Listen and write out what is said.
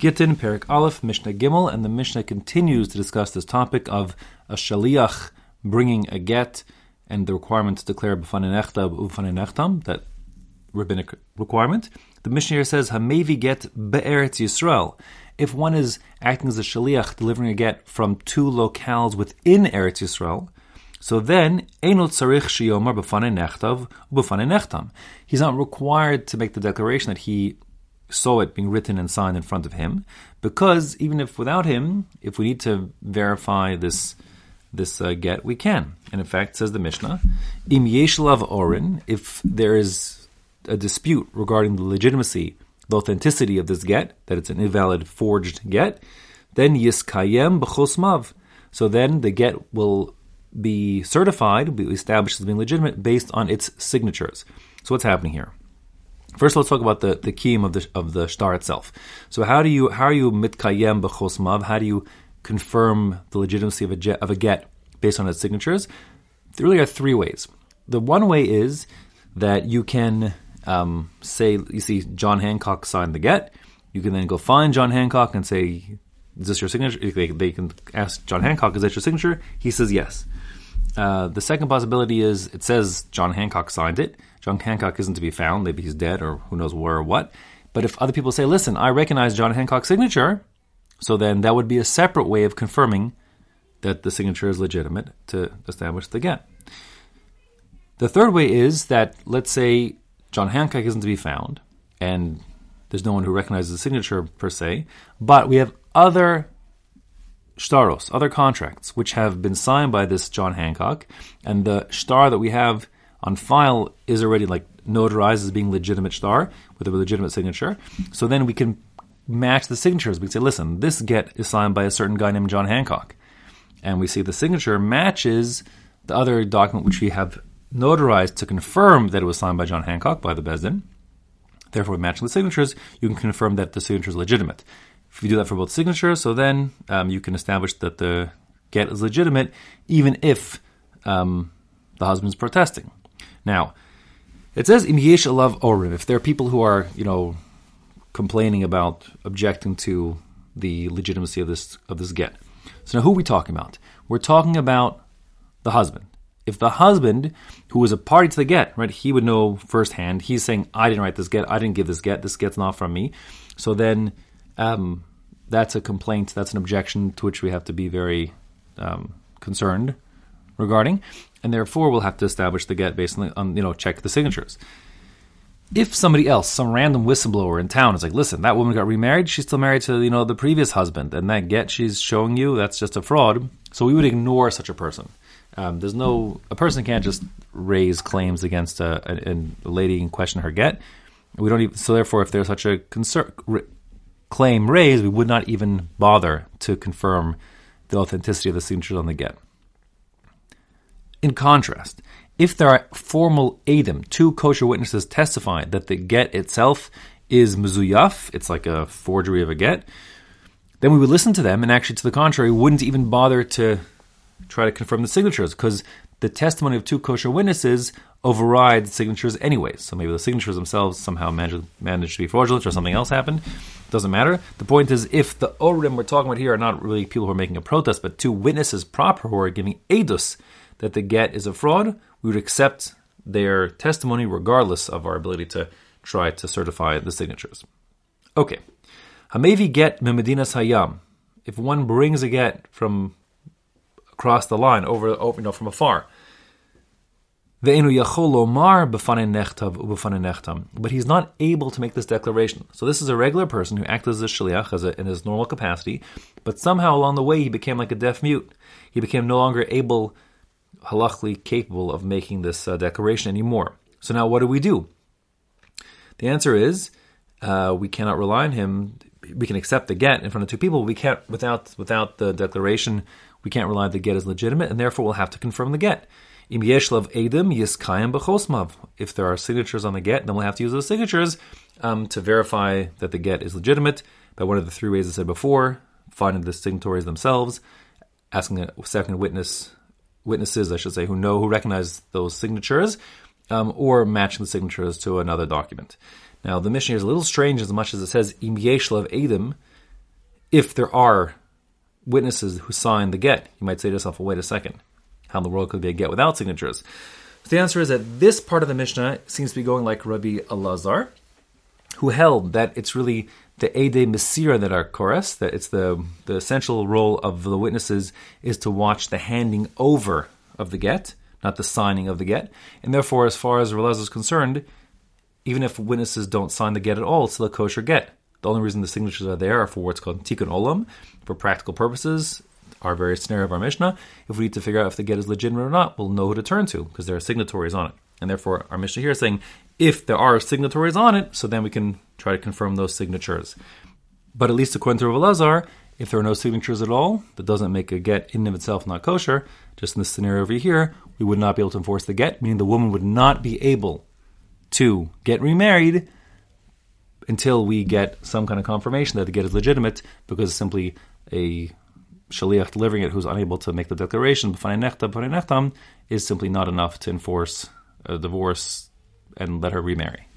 Gittin, Perek Aleph, Mishnah Gimel, and the Mishnah continues to discuss this topic of a shaliach bringing a get and the requirement to declare b'fanei nechtam, that rabbinic requirement. The Mishnah here says, Hamevi get be'eretz Yisrael. If one is acting as a shaliach, delivering a get from two locales within Eretz Yisrael, so then, Einot Sarich Shiyomar Nechtam. He's not required to make the declaration that he saw it being written and signed in front of him, because even if without him, if we need to verify this this uh, get, we can. And in fact, says the Mishnah, Im Yeshlav Orin, if there is a dispute regarding the legitimacy, the authenticity of this get, that it's an invalid forged get, then Yiskayem B'chosmav. So then the get will be certified, be established as being legitimate based on its signatures. So what's happening here? First, let's talk about the the kiyum of the of the shtar itself. So, how do you how are you mitkayem b'chosmav? How do you confirm the legitimacy of a jet, of a get based on its signatures? There really are three ways. The one way is that you can um, say you see John Hancock signed the get. You can then go find John Hancock and say, "Is this your signature?" They, they can ask John Hancock, "Is that your signature?" He says yes. Uh, the second possibility is it says John Hancock signed it. John Hancock isn't to be found. Maybe he's dead or who knows where or what. But if other people say, listen, I recognize John Hancock's signature, so then that would be a separate way of confirming that the signature is legitimate to establish the get. The third way is that, let's say, John Hancock isn't to be found, and there's no one who recognizes the signature per se, but we have other shtaros, other contracts, which have been signed by this John Hancock, and the shtar that we have on file is already like notarized as being legitimate shtar with a legitimate signature. So then we can match the signatures. We can say, listen, this get is signed by a certain guy named John Hancock. And we see the signature matches the other document which we have notarized to confirm that it was signed by John Hancock by the Beis Din. Therefore, matching the signatures, you can confirm that the signature is legitimate. If you do that for both signatures, so then um, you can establish that the get is legitimate, even if um, the husband's protesting. Now, it says im yesh alav orim. If there are people who are, you know, complaining about objecting to the legitimacy of this of this get. So now, who are we talking about? We're talking about the husband. If the husband, who was a party to the get, right, he would know firsthand. He's saying, "I didn't write this get. I didn't give this get. This get's not from me." So then, um, that's a complaint. That's an objection to which we have to be very um, concerned regarding and therefore we'll have to establish the get based on, on you know check the signatures. If somebody else, some random whistleblower in town, is like, "Listen, that woman got remarried. She's still married to you know the previous husband, and that get she's showing you that's just a fraud." So we would ignore such a person. Um, there's no a person can't just raise claims against a, a, a lady and question her get. We don't even so therefore, if there's such a concern, claim raised, we would not even bother to confirm the authenticity of the signatures on the get. In contrast, if there are formal edim, two kosher witnesses testify that the get itself is mezuyaf, it's like a forgery of a get, then we would listen to them, and actually, to the contrary, wouldn't even bother to try to confirm the signatures because the testimony of two kosher witnesses overrides signatures anyway. So maybe the signatures themselves somehow managed, managed to be fraudulent or something else happened. Doesn't matter. The point is, if the Orim we're talking about here are not really people who are making a protest, but two witnesses proper who are giving edus that the get is a fraud, we would accept their testimony regardless of our ability to try to certify the signatures. Okay. Hamevi get memedinas hayam. If one brings a get from across the line, over, over you know, from afar, but he's not able to make this declaration. So this is a regular person who acted as a shliach as a, in his normal capacity, but somehow along the way he became like a deaf mute. He became no longer able halachically capable of making this uh, declaration anymore. So now, what do we do? The answer is uh, we cannot rely on him. We can accept the get in front of two people. We can't without without the declaration. We can't rely the get is legitimate, and therefore we'll have to confirm the get. B'chosmav. If there are signatures on the get, then we'll have to use those signatures um, to verify that the get is legitimate by one of the three ways I said before: finding the signatories themselves, asking a second witness witnesses, I should say, who know, who recognize those signatures, um, or matching the signatures to another document. Now, the Mishnah is a little strange as much as it says, Im Yeshlav Edim, if there are witnesses who sign the get, you might say to yourself, well, wait a second, how in the world could be a get without signatures? The answer is that this part of the Mishnah seems to be going like Rabbi Elazar, who held that it's really the Ede Mesira that are korsi, that it's the, the essential role of the witnesses is to watch the handing over of the get, not the signing of the get. And therefore, as far as Relaz is concerned, even if witnesses don't sign the get at all, it's still a kosher get. The only reason the signatures are there are for what's called tikkun olam, for practical purposes, our very scenario of our Mishnah. If we need to figure out if the get is legitimate or not, we'll know who to turn to because there are signatories on it. And therefore, our Mishnah here is saying if there are signatories on it, so then we can try to confirm those signatures. But at least according to Rav Elazar, if there are no signatures at all, that doesn't make a get in and of itself not kosher. Just in this scenario over here, we would not be able to enforce the get, meaning the woman would not be able to get remarried until we get some kind of confirmation that the get is legitimate, because simply a shaliach delivering it who's unable to make the declaration is simply not enough to enforce a divorce and let her remarry.